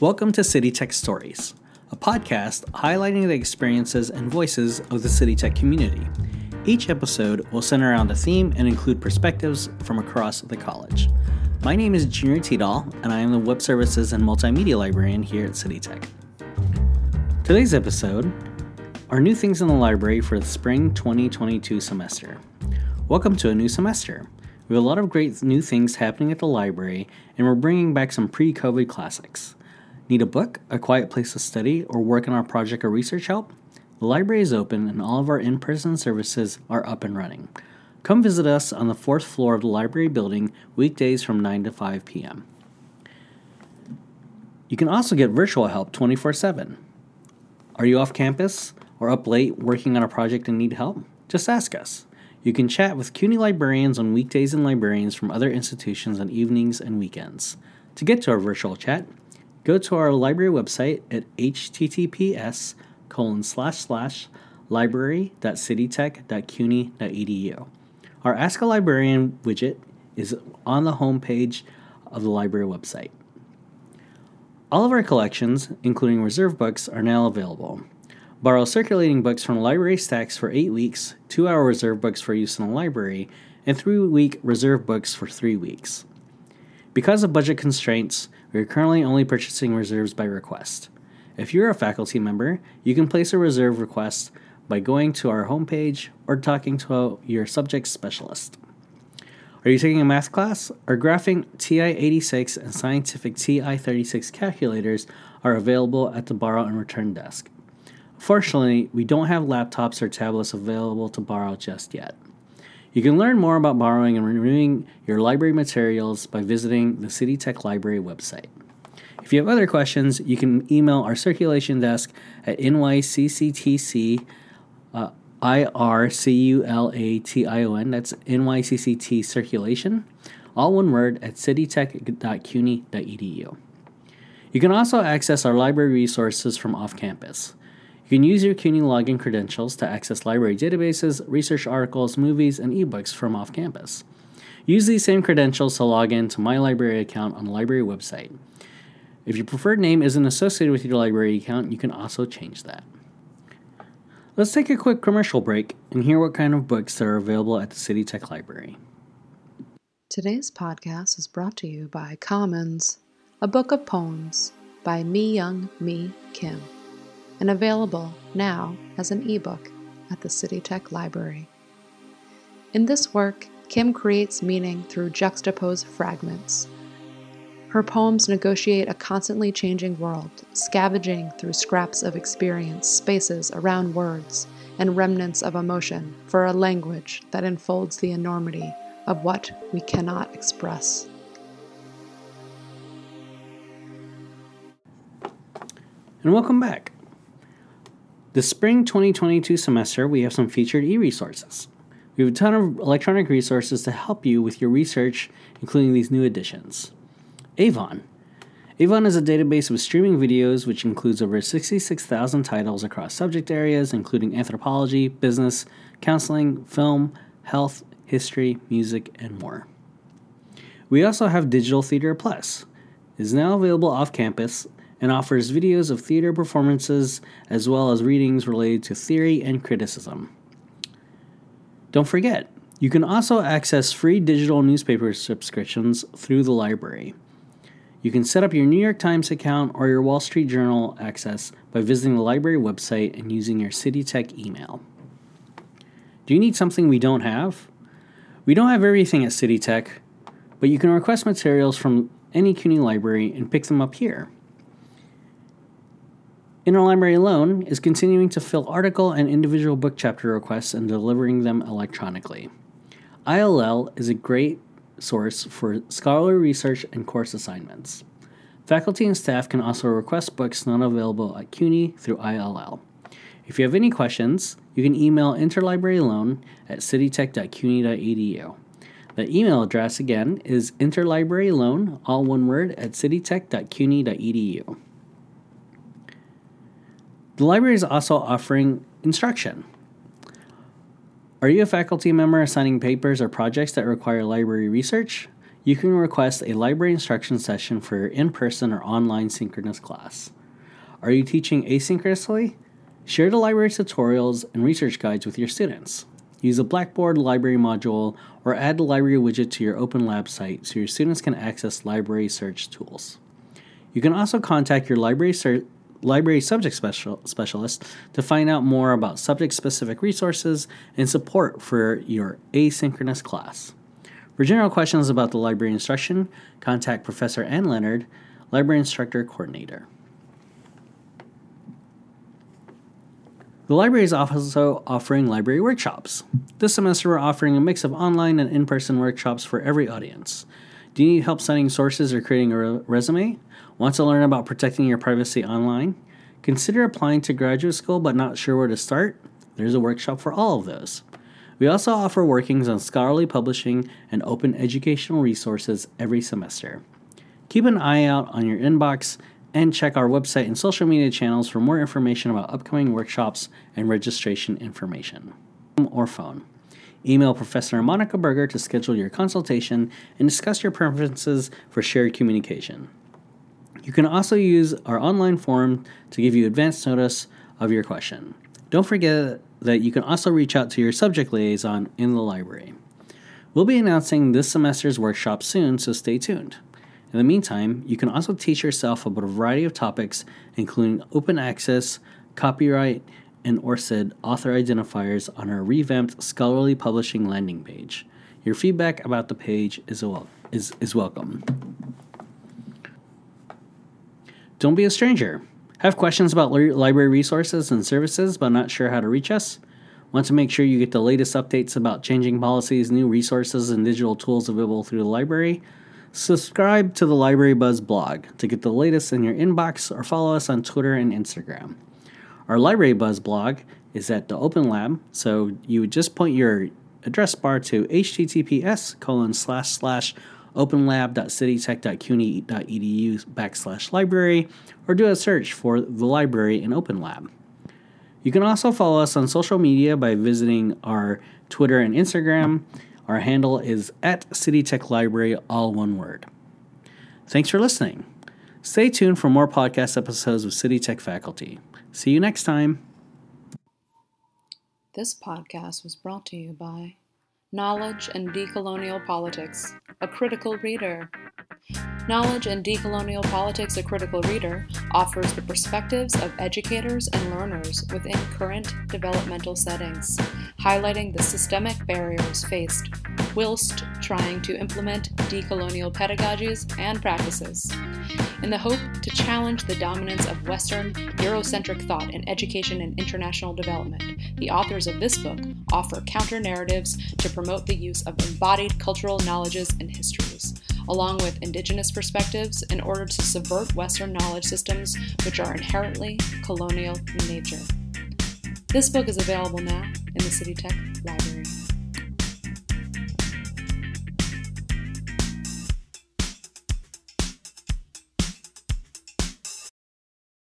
Welcome to City Tech Stories, a podcast highlighting the experiences and voices of the City Tech community. Each episode will center around a theme and include perspectives from across the college. My name is Junior Tidal, and I am the Web Services and Multimedia Librarian here at City Tech. Today's episode are new things in the library for the spring 2022 semester. Welcome to a new semester. We have a lot of great new things happening at the library, and we're bringing back some pre COVID classics. Need a book, a quiet place to study, or work on our project or research help? The library is open and all of our in person services are up and running. Come visit us on the fourth floor of the library building weekdays from 9 to 5 p.m. You can also get virtual help 24 7. Are you off campus or up late working on a project and need help? Just ask us. You can chat with CUNY librarians on weekdays and librarians from other institutions on evenings and weekends. To get to our virtual chat, go to our library website at https colon slash slash library.citytech.cuny.edu. Our Ask a Librarian widget is on the homepage of the library website. All of our collections, including reserve books, are now available. Borrow circulating books from library stacks for eight weeks, two hour reserve books for use in the library, and three week reserve books for three weeks. Because of budget constraints, we are currently only purchasing reserves by request. If you're a faculty member, you can place a reserve request by going to our homepage or talking to your subject specialist. Are you taking a math class? Our graphing TI 86 and scientific TI 36 calculators are available at the borrow and return desk. Fortunately, we don't have laptops or tablets available to borrow just yet. You can learn more about borrowing and renewing your library materials by visiting the City Tech Library website. If you have other questions, you can email our circulation desk at nycctc uh, I-R-C-U-L-A-T-I-O-N. That's NYCCT circulation, all one word, at citytech.cuny.edu. You can also access our library resources from off campus. You can use your CUNY login credentials to access library databases, research articles, movies, and ebooks from off campus. Use these same credentials to log in to my library account on the library website. If your preferred name isn't associated with your library account, you can also change that. Let's take a quick commercial break and hear what kind of books that are available at the City Tech Library. Today's podcast is brought to you by Commons, a book of poems by Myung Mi Kim and available now as an ebook at the City Tech Library. In this work, Kim creates meaning through juxtaposed fragments. Her poems negotiate a constantly changing world, scavenging through scraps of experience, spaces around words, and remnants of emotion for a language that enfolds the enormity of what we cannot express. And welcome back. The spring 2022 semester, we have some featured e resources. We have a ton of electronic resources to help you with your research, including these new additions. Avon. Avon is a database of streaming videos which includes over 66,000 titles across subject areas, including anthropology, business, counseling, film, health, history, music, and more. We also have Digital Theater Plus. It is now available off campus and offers videos of theater performances as well as readings related to theory and criticism. Don't forget, you can also access free digital newspaper subscriptions through the library. You can set up your New York Times account or your Wall Street Journal access by visiting the library website and using your City Tech email. Do you need something we don't have? We don't have everything at City Tech, but you can request materials from any CUNY library and pick them up here. Interlibrary Loan is continuing to fill article and individual book chapter requests and delivering them electronically. ILL is a great source for scholarly research and course assignments. Faculty and staff can also request books not available at CUNY through ILL. If you have any questions, you can email Interlibrary Loan at citytech.cuny.edu. The email address again is interlibraryloan, all one word, at citytech.cuny.edu. The library is also offering instruction. Are you a faculty member assigning papers or projects that require library research? you can request a library instruction session for your in person or online synchronous class. Are you teaching asynchronously? Share the library tutorials and research guides with your students. Use a Blackboard library module or add the library widget to your Open Lab site so your students can access library search tools. You can also contact your library ser- library subject special- specialist to find out more about subject specific resources and support for your asynchronous class. For general questions about the library instruction, contact Professor Ann Leonard, Library Instructor Coordinator. The library is also offering library workshops. This semester, we're offering a mix of online and in person workshops for every audience. Do you need help citing sources or creating a re- resume? Want to learn about protecting your privacy online? Consider applying to graduate school but not sure where to start? There's a workshop for all of those. We also offer workings on scholarly publishing and open educational resources every semester. Keep an eye out on your inbox and check our website and social media channels for more information about upcoming workshops and registration information. Or phone. Email Professor Monica Berger to schedule your consultation and discuss your preferences for shared communication. You can also use our online forum to give you advance notice of your question. Don't forget that you can also reach out to your subject liaison in the library. We'll be announcing this semester's workshop soon, so stay tuned. In the meantime, you can also teach yourself about a variety of topics, including open access, copyright, and ORCID author identifiers on our revamped scholarly publishing landing page. Your feedback about the page is, wel- is, is welcome. Don't be a stranger. Have questions about li- library resources and services but not sure how to reach us? Want to make sure you get the latest updates about changing policies, new resources, and digital tools available through the library? Subscribe to the Library Buzz blog to get the latest in your inbox or follow us on Twitter and Instagram. Our Library Buzz blog is at the Open Lab, so you would just point your address bar to https colon slash slash openlab.citytech.cuny.edu backslash library or do a search for the library in Open Lab. You can also follow us on social media by visiting our Twitter and Instagram. Our handle is at City Tech Library, all one word. Thanks for listening. Stay tuned for more podcast episodes with City Tech faculty. See you next time. This podcast was brought to you by Knowledge and Decolonial Politics, a critical reader. Knowledge and Decolonial Politics, a critical reader, offers the perspectives of educators and learners within current developmental settings, highlighting the systemic barriers faced whilst trying to implement decolonial pedagogies and practices. In the hope to challenge the dominance of Western, Eurocentric thought in education and international development, the authors of this book offer counter narratives to promote the use of embodied cultural knowledges and histories, along with indigenous perspectives, in order to subvert Western knowledge systems which are inherently colonial in nature. This book is available now in the City Tech Library.